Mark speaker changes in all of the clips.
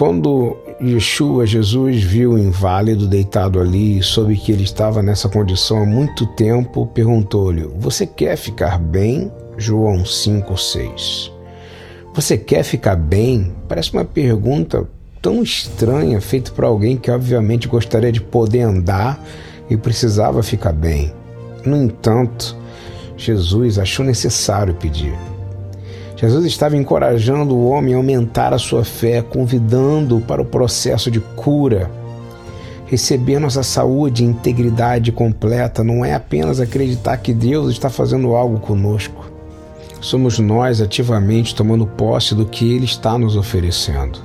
Speaker 1: Quando Yeshua, Jesus, viu o inválido deitado ali e soube que ele estava nessa condição há muito tempo, perguntou-lhe: Você quer ficar bem? João 5,6. Você quer ficar bem? Parece uma pergunta tão estranha, feita para alguém que obviamente gostaria de poder andar e precisava ficar bem. No entanto, Jesus achou necessário pedir. Jesus estava encorajando o homem a aumentar a sua fé, convidando-o para o processo de cura. Receber nossa saúde e integridade completa não é apenas acreditar que Deus está fazendo algo conosco. Somos nós ativamente tomando posse do que Ele está nos oferecendo.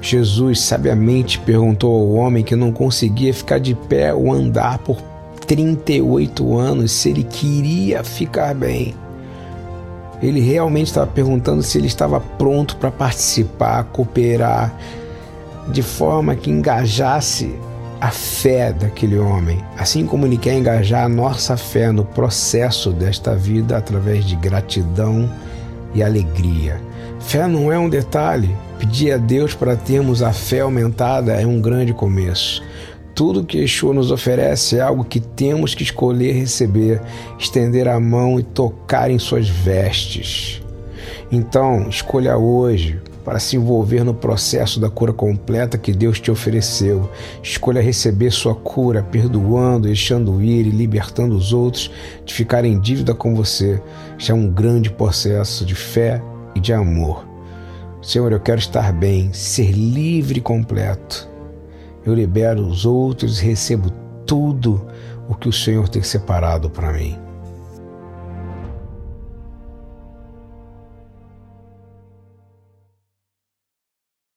Speaker 1: Jesus sabiamente perguntou ao homem que não conseguia ficar de pé ou andar por 38 anos se ele queria ficar bem. Ele realmente estava perguntando se ele estava pronto para participar, cooperar, de forma que engajasse a fé daquele homem, assim como ele quer engajar a nossa fé no processo desta vida através de gratidão e alegria. Fé não é um detalhe. Pedir a Deus para termos a fé aumentada é um grande começo. Tudo que Yeshua nos oferece é algo que temos que escolher receber, estender a mão e tocar em suas vestes. Então, escolha hoje para se envolver no processo da cura completa que Deus te ofereceu. Escolha receber sua cura, perdoando, deixando ir e libertando os outros de ficarem em dívida com você. Isso é um grande processo de fé e de amor. Senhor, eu quero estar bem, ser livre e completo eu libero os outros e recebo tudo o que o Senhor tem separado para mim.